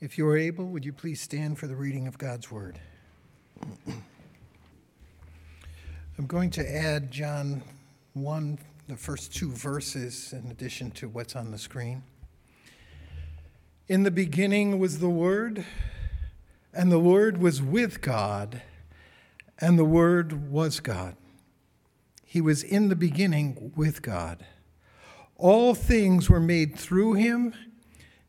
If you are able, would you please stand for the reading of God's Word? I'm going to add John 1, the first two verses, in addition to what's on the screen. In the beginning was the Word, and the Word was with God, and the Word was God. He was in the beginning with God. All things were made through him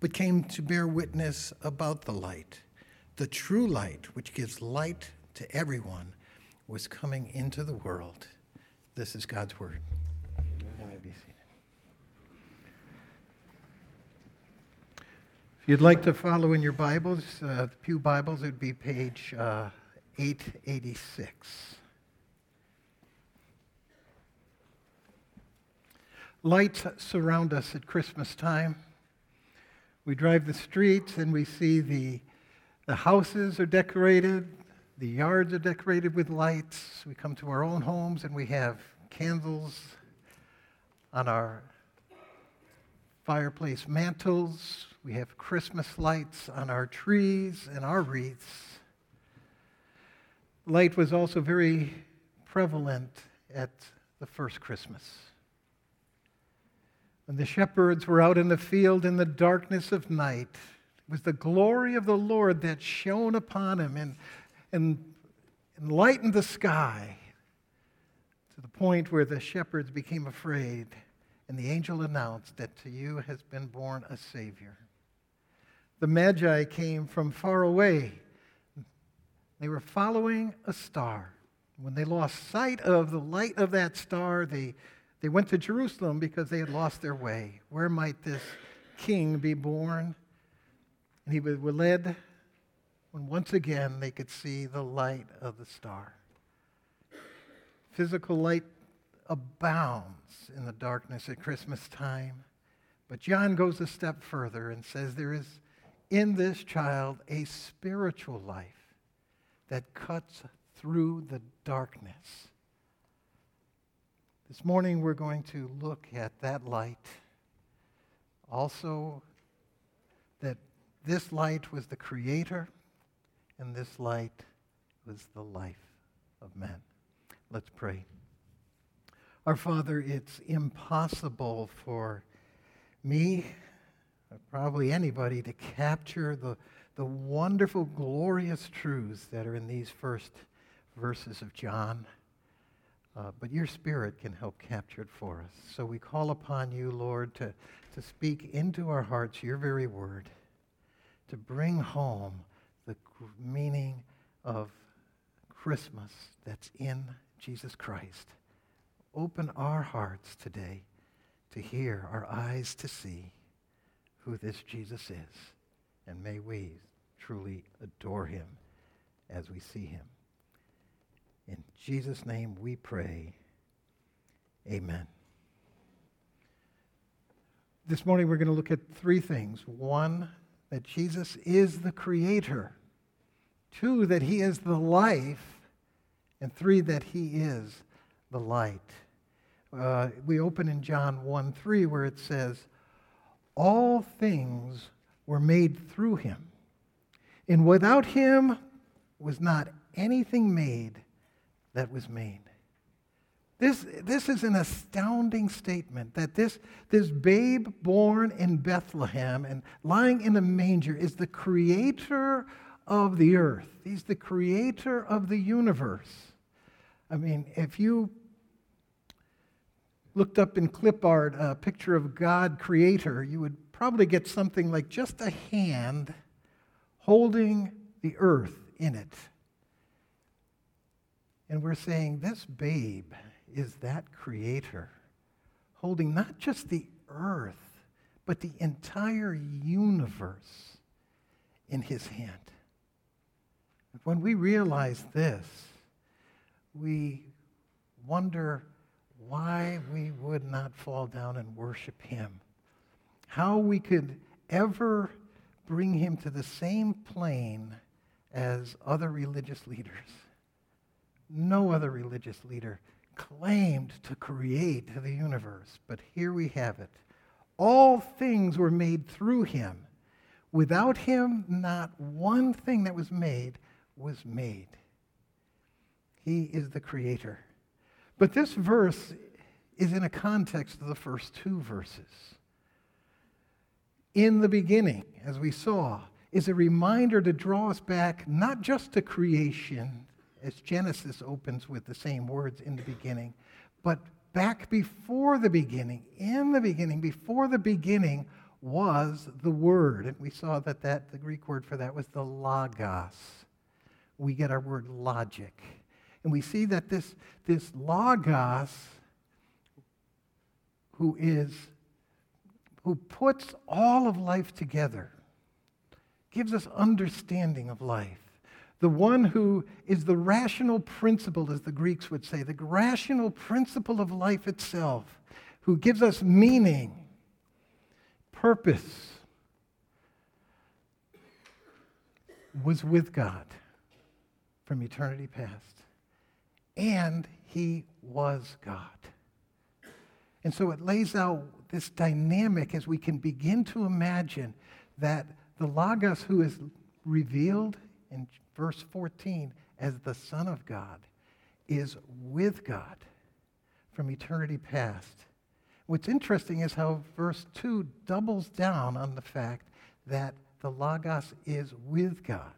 but came to bear witness about the light. The true light, which gives light to everyone, was coming into the world. This is God's word. If you'd like to follow in your Bibles, uh, the Pew Bibles, it would be page uh, 886. Lights surround us at Christmas time. We drive the streets and we see the, the houses are decorated, the yards are decorated with lights. We come to our own homes and we have candles on our fireplace mantels. We have Christmas lights on our trees and our wreaths. Light was also very prevalent at the first Christmas. When the shepherds were out in the field in the darkness of night, it was the glory of the Lord that shone upon him and, and enlightened the sky to the point where the shepherds became afraid. And the angel announced that to you has been born a Savior. The Magi came from far away. They were following a star. When they lost sight of the light of that star, they they went to Jerusalem because they had lost their way. Where might this king be born? And he was led when once again they could see the light of the star. Physical light abounds in the darkness at Christmas time. But John goes a step further and says there is in this child a spiritual life that cuts through the darkness this morning we're going to look at that light. Also, that this light was the creator and this light was the life of man. Let's pray. Our Father, it's impossible for me, probably anybody, to capture the, the wonderful, glorious truths that are in these first verses of John. Uh, but your Spirit can help capture it for us. So we call upon you, Lord, to, to speak into our hearts your very word, to bring home the meaning of Christmas that's in Jesus Christ. Open our hearts today to hear, our eyes to see who this Jesus is. And may we truly adore him as we see him. In Jesus' name we pray. Amen. This morning we're going to look at three things. One, that Jesus is the creator. Two, that he is the life. And three, that he is the light. Uh, we open in John 1 3, where it says, All things were made through him, and without him was not anything made that was made. This, this is an astounding statement that this, this babe born in Bethlehem and lying in a manger is the creator of the earth. He's the creator of the universe. I mean, if you looked up in clip art a picture of God creator, you would probably get something like just a hand holding the earth in it. And we're saying this babe is that creator holding not just the earth, but the entire universe in his hand. When we realize this, we wonder why we would not fall down and worship him. How we could ever bring him to the same plane as other religious leaders. No other religious leader claimed to create the universe, but here we have it. All things were made through him. Without him, not one thing that was made was made. He is the creator. But this verse is in a context of the first two verses. In the beginning, as we saw, is a reminder to draw us back not just to creation, as Genesis opens with the same words in the beginning, but back before the beginning. In the beginning, before the beginning was the Word. And we saw that, that the Greek word for that was the logos. We get our word logic. And we see that this, this logos, who is who puts all of life together, gives us understanding of life. The one who is the rational principle, as the Greeks would say, the rational principle of life itself, who gives us meaning, purpose, was with God from eternity past. And he was God. And so it lays out this dynamic as we can begin to imagine that the Logos who is revealed in verse 14 as the Son of God is with God from eternity past. What's interesting is how verse 2 doubles down on the fact that the Logos is with God.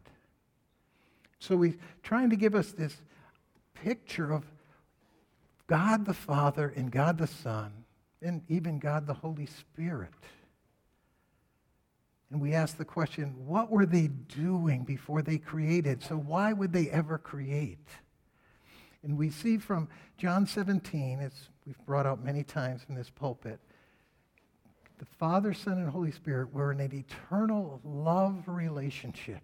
So he's trying to give us this picture of God the Father and God the Son and even God the Holy Spirit. And we ask the question what were they doing before they created? So, why would they ever create? And we see from John 17, as we've brought out many times in this pulpit, the Father, Son, and Holy Spirit were in an eternal love relationship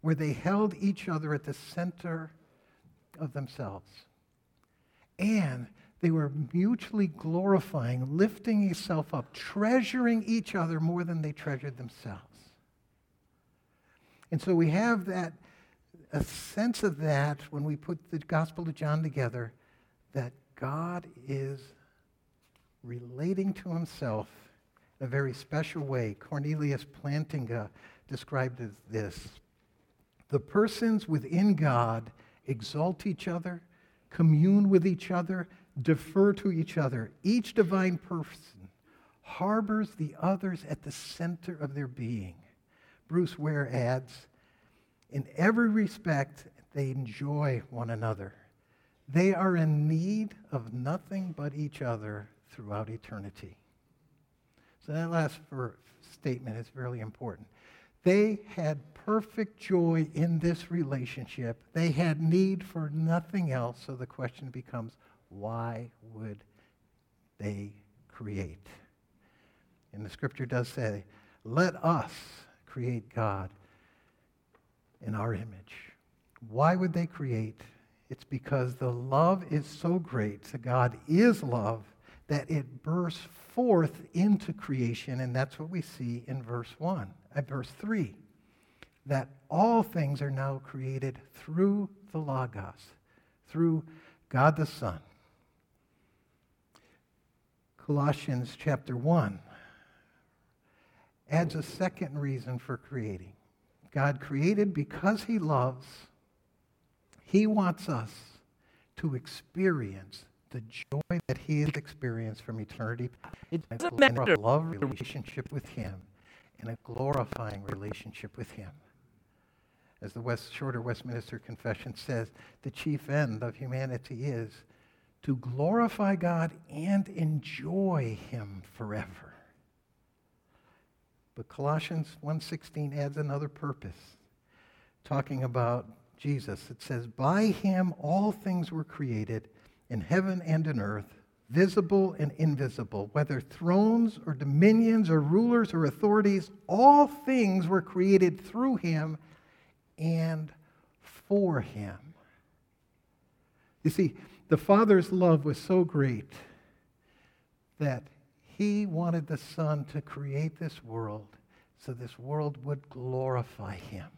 where they held each other at the center of themselves. And they were mutually glorifying, lifting yourself up, treasuring each other more than they treasured themselves. And so we have that, a sense of that when we put the Gospel of John together, that God is relating to himself in a very special way. Cornelius Plantinga described as this The persons within God exalt each other, commune with each other, defer to each other. Each divine person harbors the others at the center of their being. Bruce Ware adds, in every respect, they enjoy one another. They are in need of nothing but each other throughout eternity. So that last statement is really important. They had perfect joy in this relationship. They had need for nothing else. So the question becomes why would they create? And the scripture does say, let us create God in our image. Why would they create? It's because the love is so great, so God is love, that it bursts forth into creation, and that's what we see in verse 1, at verse 3, that all things are now created through the Logos, through God the Son. Colossians chapter 1 adds a second reason for creating. God created because he loves. He wants us to experience the joy that he has experienced from eternity. It doesn't matter. A love relationship with him and a glorifying relationship with him. As the West, shorter Westminster Confession says, the chief end of humanity is to glorify God and enjoy him forever. But Colossians 1:16 adds another purpose talking about Jesus. It says, "By him all things were created in heaven and in earth, visible and invisible, whether thrones or dominions or rulers or authorities, all things were created through him and for him. You see, the Father's love was so great that he wanted the Son to create this world so this world would glorify him.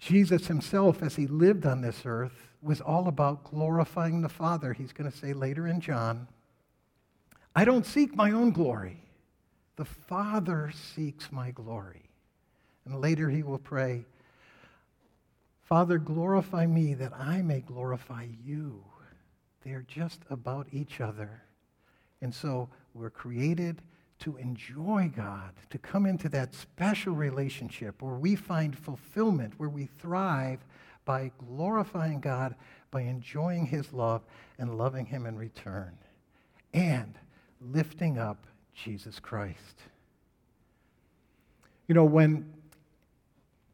Jesus himself, as he lived on this earth, was all about glorifying the Father. He's going to say later in John, I don't seek my own glory. The Father seeks my glory. And later he will pray, Father, glorify me that I may glorify you. They're just about each other. And so we're created to enjoy God, to come into that special relationship where we find fulfillment, where we thrive by glorifying God, by enjoying His love and loving Him in return, and lifting up Jesus Christ. You know, when,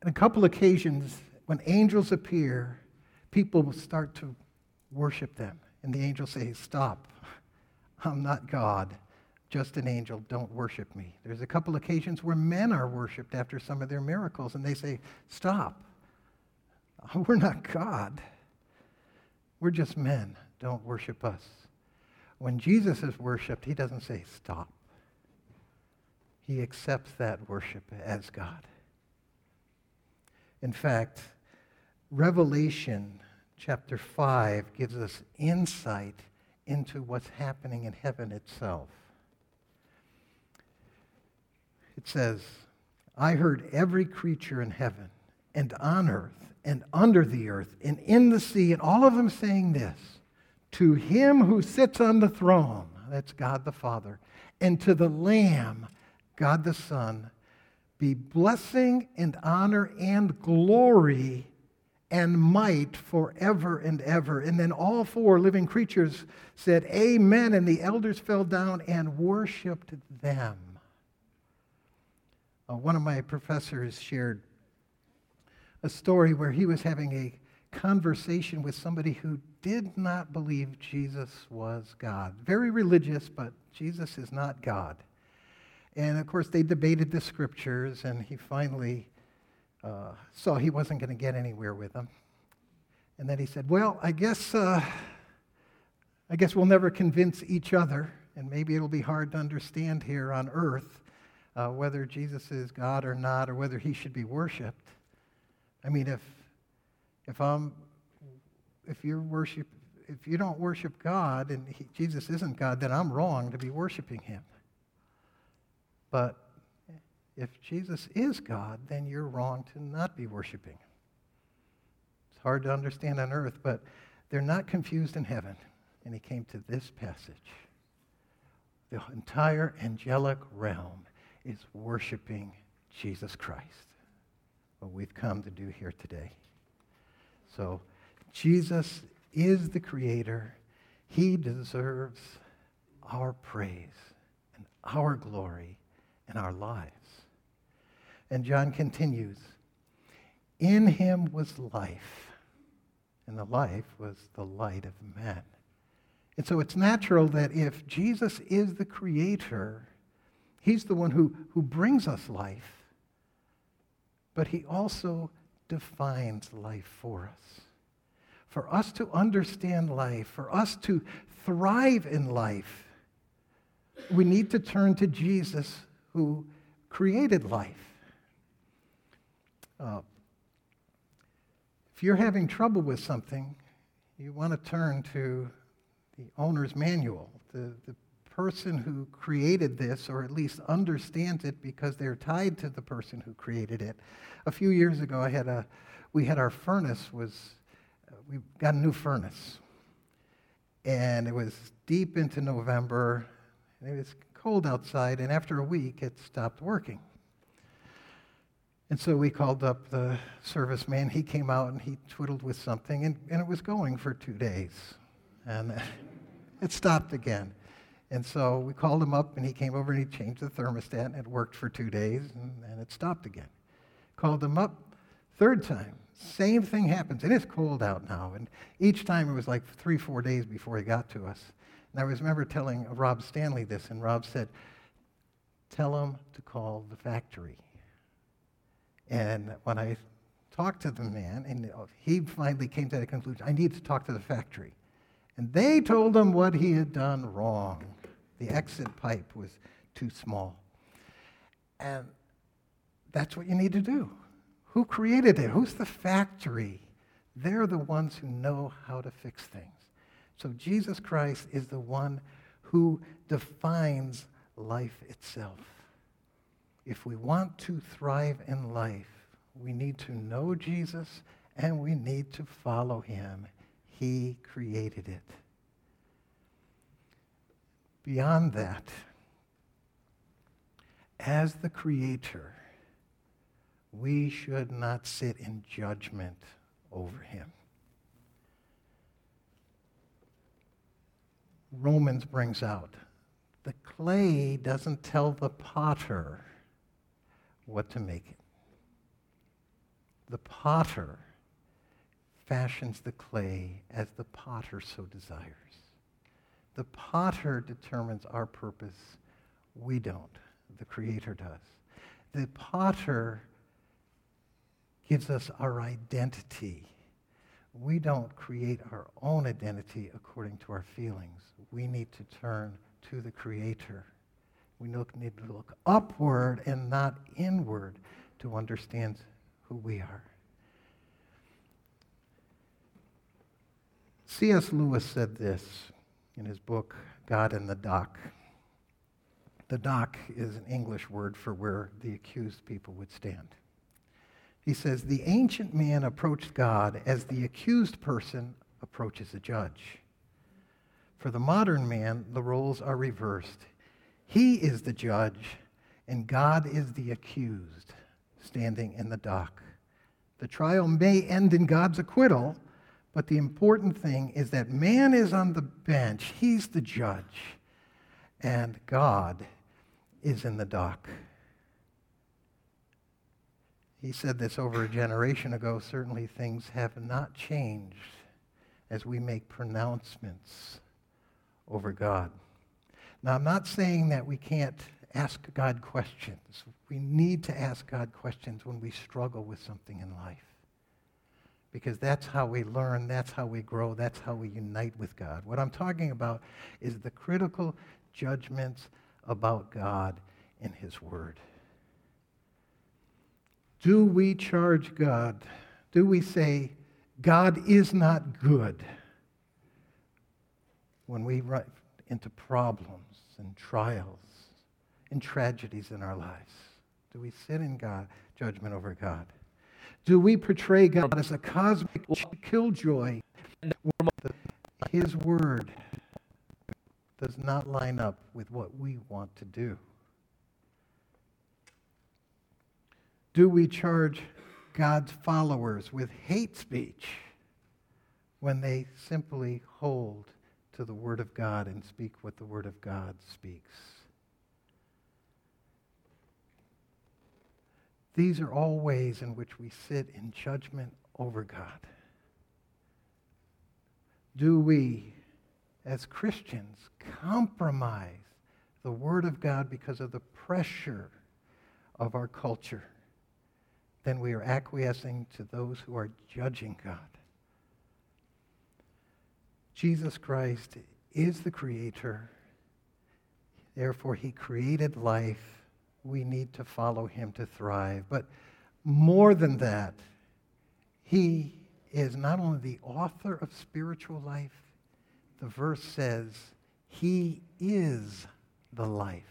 on a couple occasions, when angels appear, people will start to worship them. And the angels say, Stop. I'm not God, just an angel. Don't worship me. There's a couple occasions where men are worshiped after some of their miracles, and they say, Stop. We're not God. We're just men. Don't worship us. When Jesus is worshiped, he doesn't say, Stop. He accepts that worship as God. In fact, Revelation chapter 5 gives us insight into what's happening in heaven itself. It says, I heard every creature in heaven and on earth and under the earth and in the sea, and all of them saying this To him who sits on the throne, that's God the Father, and to the Lamb, God the Son, be blessing and honor and glory and might forever and ever. And then all four living creatures said, Amen. And the elders fell down and worshiped them. Uh, one of my professors shared a story where he was having a conversation with somebody who did not believe Jesus was God. Very religious, but Jesus is not God. And of course, they debated the scriptures, and he finally uh, saw he wasn't going to get anywhere with them. And then he said, Well, I guess, uh, I guess we'll never convince each other, and maybe it'll be hard to understand here on earth uh, whether Jesus is God or not, or whether he should be worshiped. I mean, if, if, I'm, if, you're worship, if you don't worship God and he, Jesus isn't God, then I'm wrong to be worshiping him. But if Jesus is God, then you're wrong to not be worshiping. It's hard to understand on earth, but they're not confused in heaven. And he came to this passage. The entire angelic realm is worshiping Jesus Christ. What we've come to do here today. So, Jesus is the Creator. He deserves our praise and our glory and our lives. And John continues In him was life, and the life was the light of men. And so it's natural that if Jesus is the creator, he's the one who, who brings us life, but he also defines life for us. For us to understand life, for us to thrive in life, we need to turn to Jesus who created life. Uh, if you're having trouble with something, you want to turn to the owner's manual, the, the person who created this, or at least understands it because they're tied to the person who created it. A few years ago, I had a, we had our furnace was, uh, we got a new furnace. And it was deep into November. and it was cold outside, and after a week, it stopped working. And so we called up the serviceman. He came out and he twiddled with something, and, and it was going for two days. And it stopped again. And so we called him up, and he came over and he changed the thermostat, and it worked for two days, and, and it stopped again. Called him up, third time, Same thing happens. And it's cold out now. And each time it was like three, four days before he got to us. And I remember telling Rob Stanley this, and Rob said, Tell him to call the factory. And when I talked to the man, and uh, he finally came to the conclusion I need to talk to the factory. And they told him what he had done wrong. The exit pipe was too small. And that's what you need to do. Who created it? Who's the factory? They're the ones who know how to fix things. So Jesus Christ is the one who defines life itself. If we want to thrive in life, we need to know Jesus and we need to follow him. He created it. Beyond that, as the creator, we should not sit in judgment over him. Romans brings out the clay doesn't tell the potter what to make it. The potter fashions the clay as the potter so desires. The potter determines our purpose. We don't. The Creator does. The potter gives us our identity. We don't create our own identity according to our feelings. We need to turn to the Creator. We need to look upward and not inward to understand who we are. C.S. Lewis said this in his book, God in the Dock. The dock is an English word for where the accused people would stand. He says, The ancient man approached God as the accused person approaches a judge. For the modern man, the roles are reversed. He is the judge, and God is the accused, standing in the dock. The trial may end in God's acquittal, but the important thing is that man is on the bench, he's the judge, and God is in the dock. He said this over a generation ago. Certainly, things have not changed as we make pronouncements over God. Now, I'm not saying that we can't ask God questions. We need to ask God questions when we struggle with something in life. Because that's how we learn, that's how we grow, that's how we unite with God. What I'm talking about is the critical judgments about God in His Word. Do we charge God? Do we say, God is not good when we run into problems and trials and tragedies in our lives? Do we sit in God, judgment over God? Do we portray God as a cosmic killjoy? His word does not line up with what we want to do. Do we charge God's followers with hate speech when they simply hold to the Word of God and speak what the Word of God speaks? These are all ways in which we sit in judgment over God. Do we, as Christians, compromise the Word of God because of the pressure of our culture? then we are acquiescing to those who are judging God. Jesus Christ is the creator. Therefore, he created life. We need to follow him to thrive. But more than that, he is not only the author of spiritual life, the verse says, he is the life.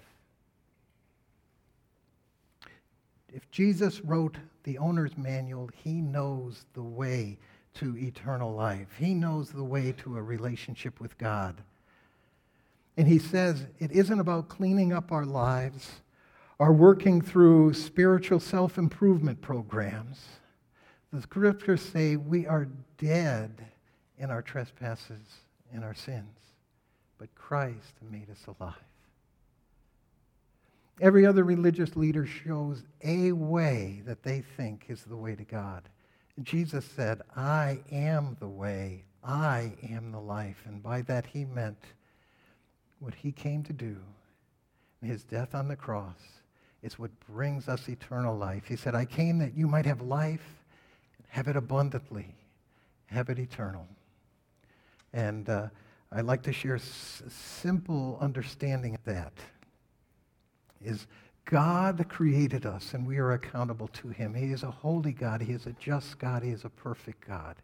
If Jesus wrote the owner's manual, he knows the way to eternal life. He knows the way to a relationship with God. And he says it isn't about cleaning up our lives or working through spiritual self improvement programs. The scriptures say we are dead in our trespasses and our sins, but Christ made us alive. Every other religious leader shows a way that they think is the way to God. Jesus said, I am the way, I am the life. And by that he meant what he came to do. His death on the cross is what brings us eternal life. He said, I came that you might have life, have it abundantly, have it eternal. And uh, I'd like to share a simple understanding of that. Is God created us and we are accountable to him. He is a holy God. He is a just God. He is a perfect God.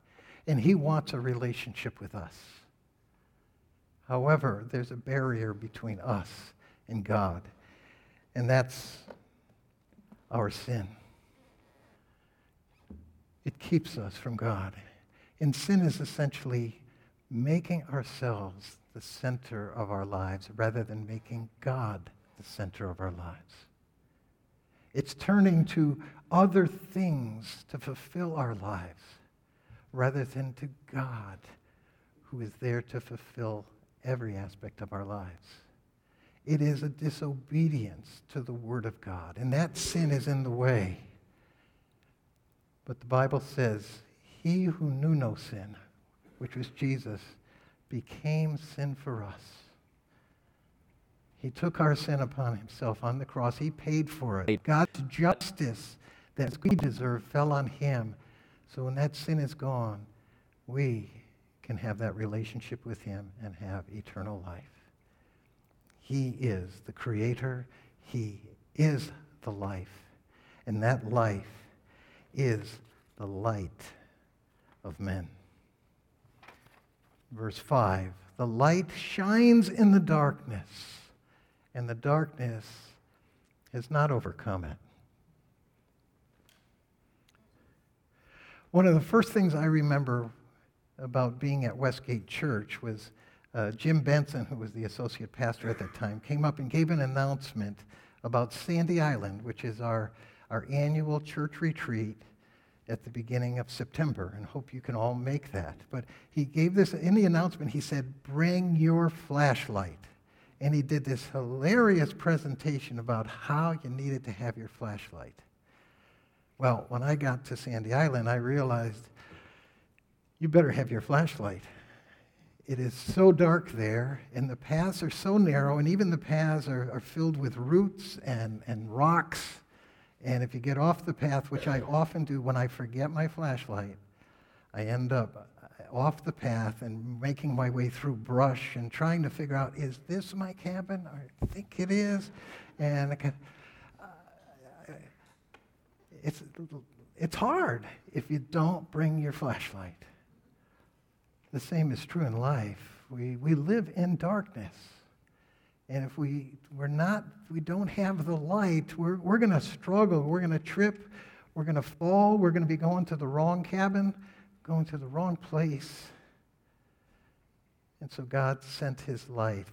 And he wants a relationship with us. However, there's a barrier between us and God, and that's our sin. It keeps us from God. And sin is essentially making ourselves the center of our lives rather than making God the center of our lives. It's turning to other things to fulfill our lives rather than to God, who is there to fulfill every aspect of our lives. It is a disobedience to the Word of God, and that sin is in the way. But the Bible says, He who knew no sin, which was Jesus, became sin for us. He took our sin upon himself on the cross. He paid for it. God's justice that we deserve fell on him. So when that sin is gone, we can have that relationship with him and have eternal life. He is the creator. He is the life. And that life is the light of men. Verse 5 The light shines in the darkness, and the darkness has not overcome it. One of the first things I remember about being at Westgate Church was uh, Jim Benson, who was the associate pastor at that time, came up and gave an announcement about Sandy Island, which is our, our annual church retreat at the beginning of September, and hope you can all make that. But he gave this, in the announcement, he said, Bring your flashlight. And he did this hilarious presentation about how you needed to have your flashlight. Well, when I got to Sandy Island, I realized you better have your flashlight. It is so dark there, and the paths are so narrow, and even the paths are, are filled with roots and, and rocks and if you get off the path, which I often do when I forget my flashlight, I end up off the path and making my way through brush and trying to figure out is this my cabin? I think it is. And I uh, it's, it's hard if you don't bring your flashlight. The same is true in life. We, we live in darkness. And if we, we're not, we don't have the light, we're, we're going to struggle. We're going to trip. We're going to fall. We're going to be going to the wrong cabin, going to the wrong place. And so God sent his light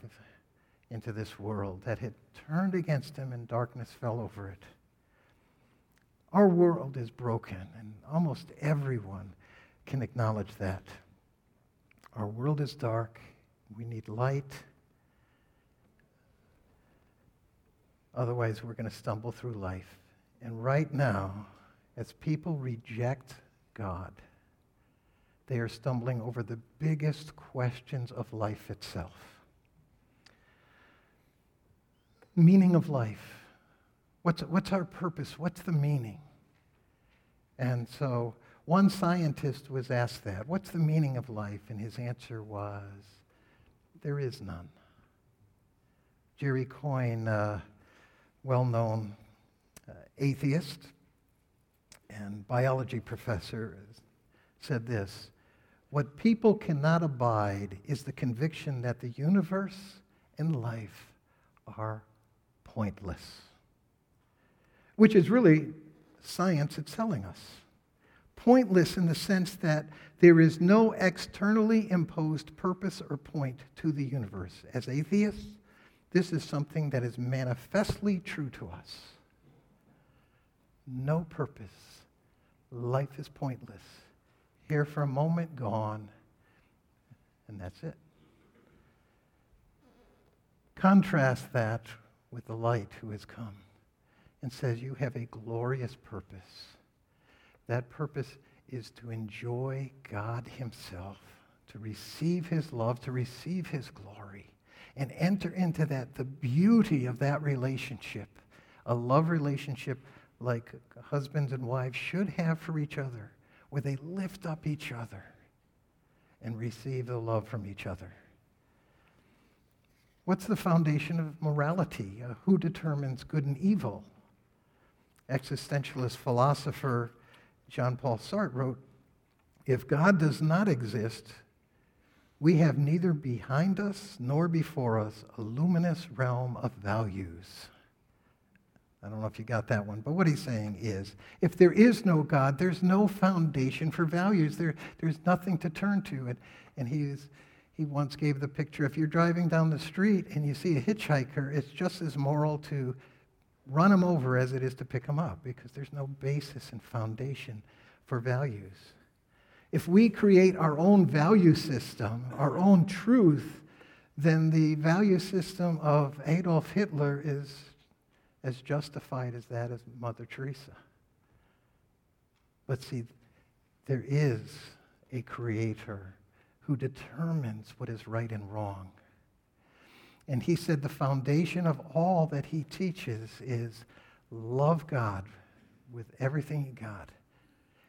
into this world that had turned against him and darkness fell over it. Our world is broken, and almost everyone can acknowledge that. Our world is dark. We need light. Otherwise, we're going to stumble through life. And right now, as people reject God, they are stumbling over the biggest questions of life itself. Meaning of life. What's, what's our purpose? What's the meaning? And so one scientist was asked that. What's the meaning of life? And his answer was, there is none. Jerry Coyne, uh, well known uh, atheist and biology professor, said this What people cannot abide is the conviction that the universe and life are pointless, which is really science it's telling us. Pointless in the sense that there is no externally imposed purpose or point to the universe. As atheists, this is something that is manifestly true to us. No purpose. Life is pointless. Here for a moment, gone, and that's it. Contrast that with the light who has come and says, You have a glorious purpose. That purpose is to enjoy God Himself, to receive His love, to receive His glory, and enter into that, the beauty of that relationship, a love relationship like husbands and wives should have for each other, where they lift up each other and receive the love from each other. What's the foundation of morality? Uh, who determines good and evil? Existentialist philosopher Jean Paul Sartre wrote If God does not exist, we have neither behind us nor before us a luminous realm of values. I don't know if you got that one, but what he's saying is if there is no God, there's no foundation for values. There, there's nothing to turn to. And, and he's, he once gave the picture if you're driving down the street and you see a hitchhiker, it's just as moral to run him over as it is to pick him up because there's no basis and foundation for values. If we create our own value system, our own truth, then the value system of Adolf Hitler is as justified as that of Mother Teresa. But see, there is a creator who determines what is right and wrong. And he said the foundation of all that he teaches is love God with everything you got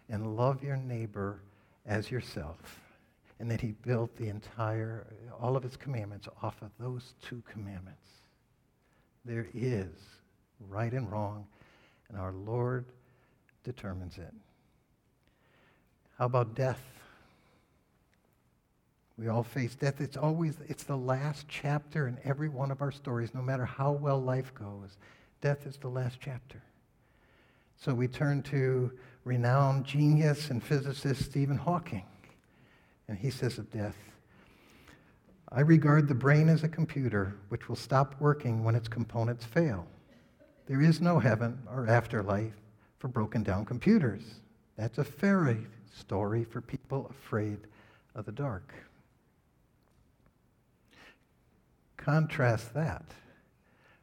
and love your neighbor as yourself. And that he built the entire, all of his commandments off of those two commandments. There is right and wrong, and our Lord determines it. How about death? We all face death. It's always it's the last chapter in every one of our stories, no matter how well life goes. Death is the last chapter. So we turn to renowned genius and physicist Stephen Hawking. And he says of death, I regard the brain as a computer which will stop working when its components fail. There is no heaven or afterlife for broken down computers. That's a fairy story for people afraid of the dark. Contrast that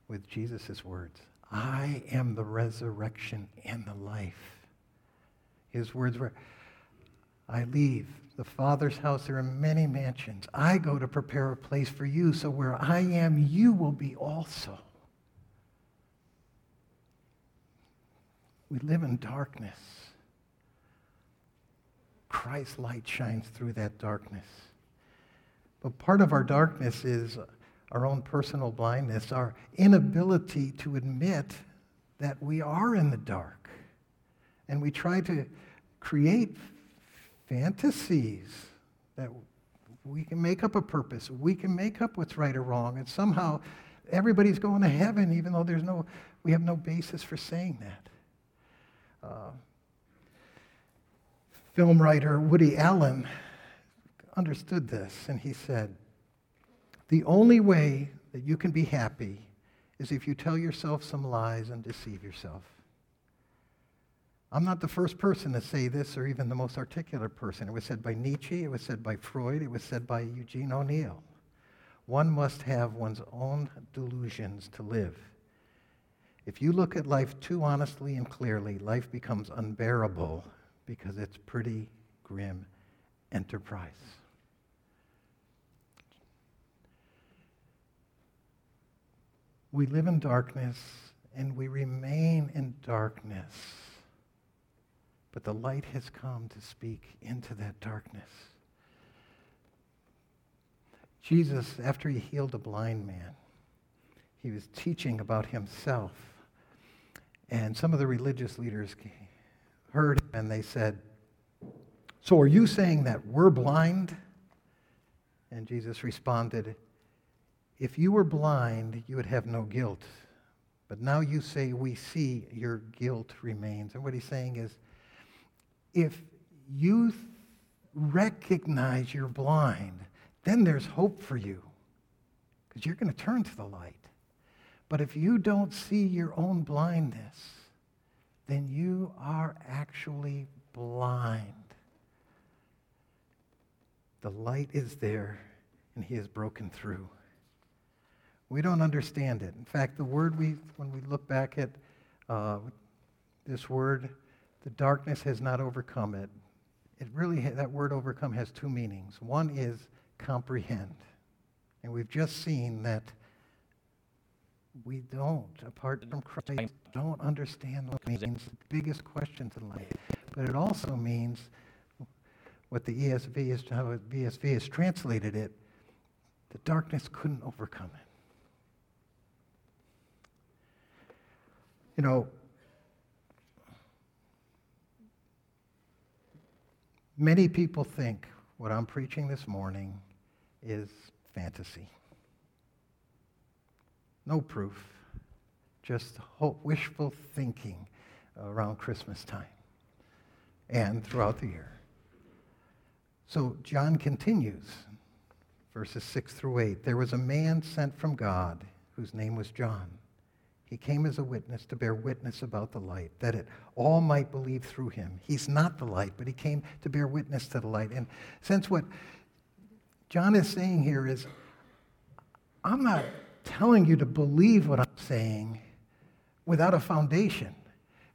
with Jesus' words I am the resurrection and the life. His words were, I leave the Father's house. There are many mansions. I go to prepare a place for you, so where I am, you will be also. We live in darkness. Christ's light shines through that darkness. But part of our darkness is our own personal blindness, our inability to admit that we are in the dark. And we try to create fantasies that we can make up a purpose, we can make up what's right or wrong, and somehow everybody's going to heaven even though there's no, we have no basis for saying that. Film writer Woody Allen understood this, and he said, The only way that you can be happy is if you tell yourself some lies and deceive yourself. I'm not the first person to say this, or even the most articulate person. It was said by Nietzsche, it was said by Freud, it was said by Eugene O'Neill. One must have one's own delusions to live. If you look at life too honestly and clearly, life becomes unbearable because it's pretty grim enterprise. We live in darkness and we remain in darkness. But the light has come to speak into that darkness. Jesus, after he healed a blind man, he was teaching about himself and some of the religious leaders heard him and they said, So are you saying that we're blind? And Jesus responded, If you were blind, you would have no guilt. But now you say we see your guilt remains. And what he's saying is, if you recognize you're blind, then there's hope for you because you're going to turn to the light. But if you don't see your own blindness, then you are actually blind. The light is there, and he has broken through. We don't understand it. In fact, the word we, when we look back at uh, this word, the darkness has not overcome it. it really, that word overcome has two meanings. One is comprehend. And we've just seen that we don't, apart from Christ, don't understand what it means. The biggest questions in life. But it also means what the ESV is, how the ESV has translated it, the darkness couldn't overcome it. You know, many people think what I'm preaching this morning is fantasy. No proof, just hope, wishful thinking around Christmas time and throughout the year. So John continues, verses 6 through 8. There was a man sent from God whose name was John. He came as a witness to bear witness about the light, that it all might believe through him. He's not the light, but he came to bear witness to the light. And since what John is saying here is, I'm not telling you to believe what I'm saying without a foundation.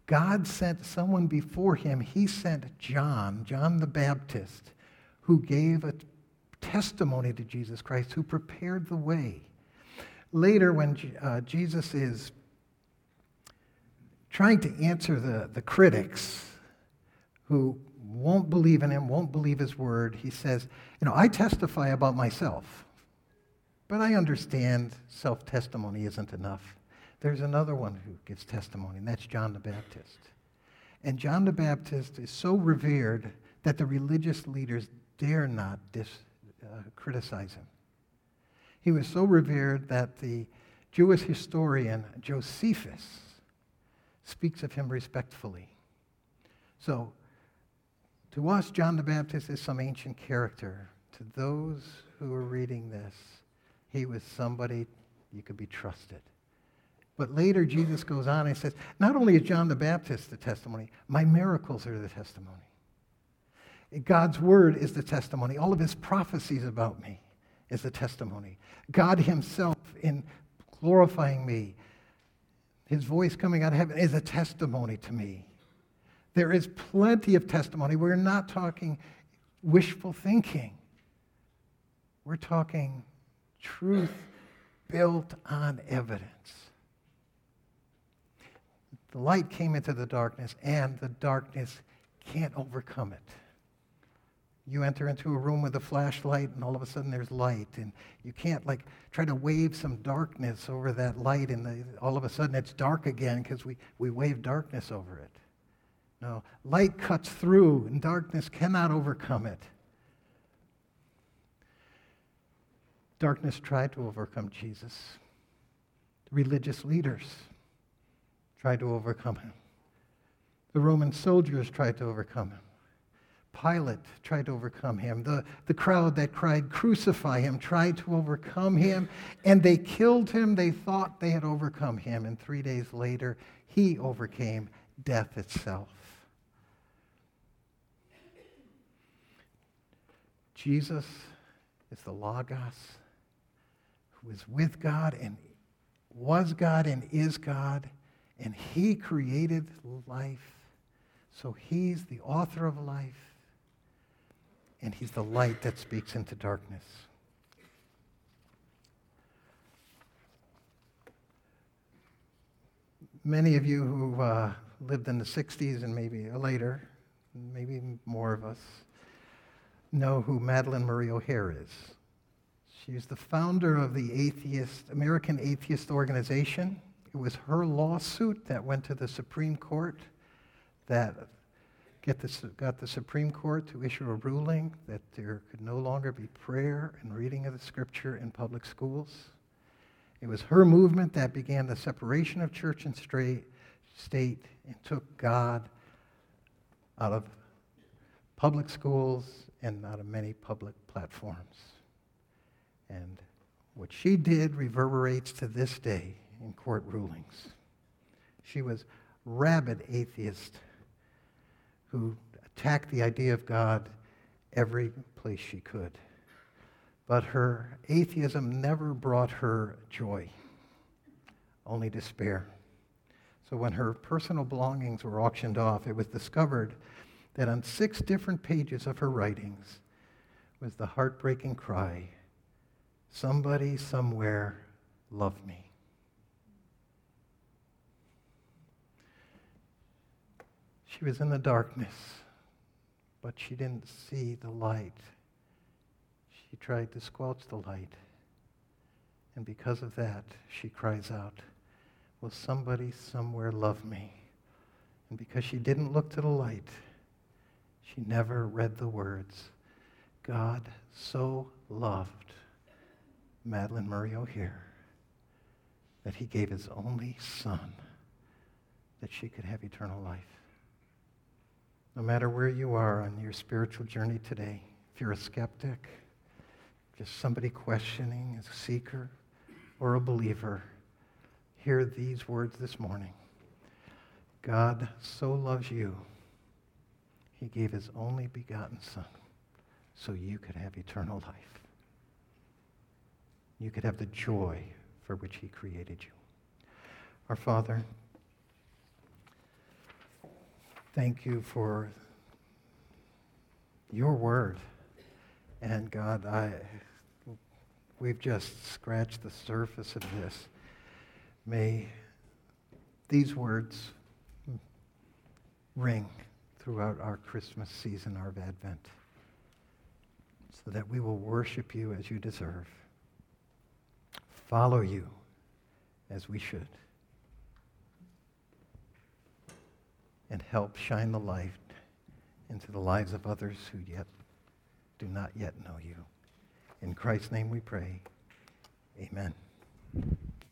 God sent someone before him. He sent John, John the Baptist, who gave a testimony to Jesus Christ, who prepared the way. Later, when uh, Jesus is trying to answer the, the critics who won't believe in him, won't believe his word, he says, You know, I testify about myself. But I understand self testimony isn't enough. There's another one who gives testimony, and that's John the Baptist. And John the Baptist is so revered that the religious leaders dare not dis, uh, criticize him. He was so revered that the Jewish historian Josephus speaks of him respectfully. So, to us, John the Baptist is some ancient character. To those who are reading this, he was somebody you could be trusted. But later, Jesus goes on and says, Not only is John the Baptist the testimony, my miracles are the testimony. God's word is the testimony. All of his prophecies about me is the testimony. God himself, in glorifying me, his voice coming out of heaven is a testimony to me. There is plenty of testimony. We're not talking wishful thinking. We're talking truth built on evidence. The light came into the darkness, and the darkness can't overcome it. You enter into a room with a flashlight, and all of a sudden there's light, and you can't like try to wave some darkness over that light, and the, all of a sudden it's dark again because we, we wave darkness over it. No, light cuts through, and darkness cannot overcome it. Darkness tried to overcome Jesus. The religious leaders tried to overcome him. The Roman soldiers tried to overcome him. Pilate tried to overcome him. The, the crowd that cried, Crucify him, tried to overcome him, and they killed him. They thought they had overcome him, and three days later, he overcame death itself. Jesus is the Logos was with God and was God and is God, and He created life. So He's the author of life, and He's the light that speaks into darkness. Many of you who uh, lived in the 60s and maybe later, maybe more of us, know who Madalyn Murray O'Hair is. She's the founder of the atheist, American Atheist Organization. It was her lawsuit that went to the Supreme Court that the, got the Supreme Court to issue a ruling that there could no longer be prayer and reading of the scripture in public schools. It was her movement that began the separation of church and state and took God out of public schools and out of many public platforms. And what she did reverberates to this day in court rulings. She was rabid atheist who attacked the idea of God every place she could. But her atheism never brought her joy, only despair. So when her personal belongings were auctioned off, it was discovered that on six different pages of her writings was the heartbreaking cry Somebody somewhere loved me. She was in the darkness, but she didn't see the light. She tried to squelch the light. And because of that, she cries out, Will somebody somewhere love me? And because she didn't look to the light, she never read the words, God so loved Madalyn Murray O'Hair that he gave his only son that she could have eternal life. No matter where you are on your spiritual journey today, if you're a skeptic, just somebody questioning, a seeker, or a believer, hear these words this morning. God so loves you, he gave his only begotten Son so you could have eternal life. You could have the joy for which he created you. Our Father, thank you for your word. And God, I, we've just scratched the surface of this. May these words ring throughout our Christmas season, our Advent, so that we will worship you as you deserve, follow you as we should, and help shine the light into the lives of others who yet do not yet know you. In Christ's name we pray. Amen.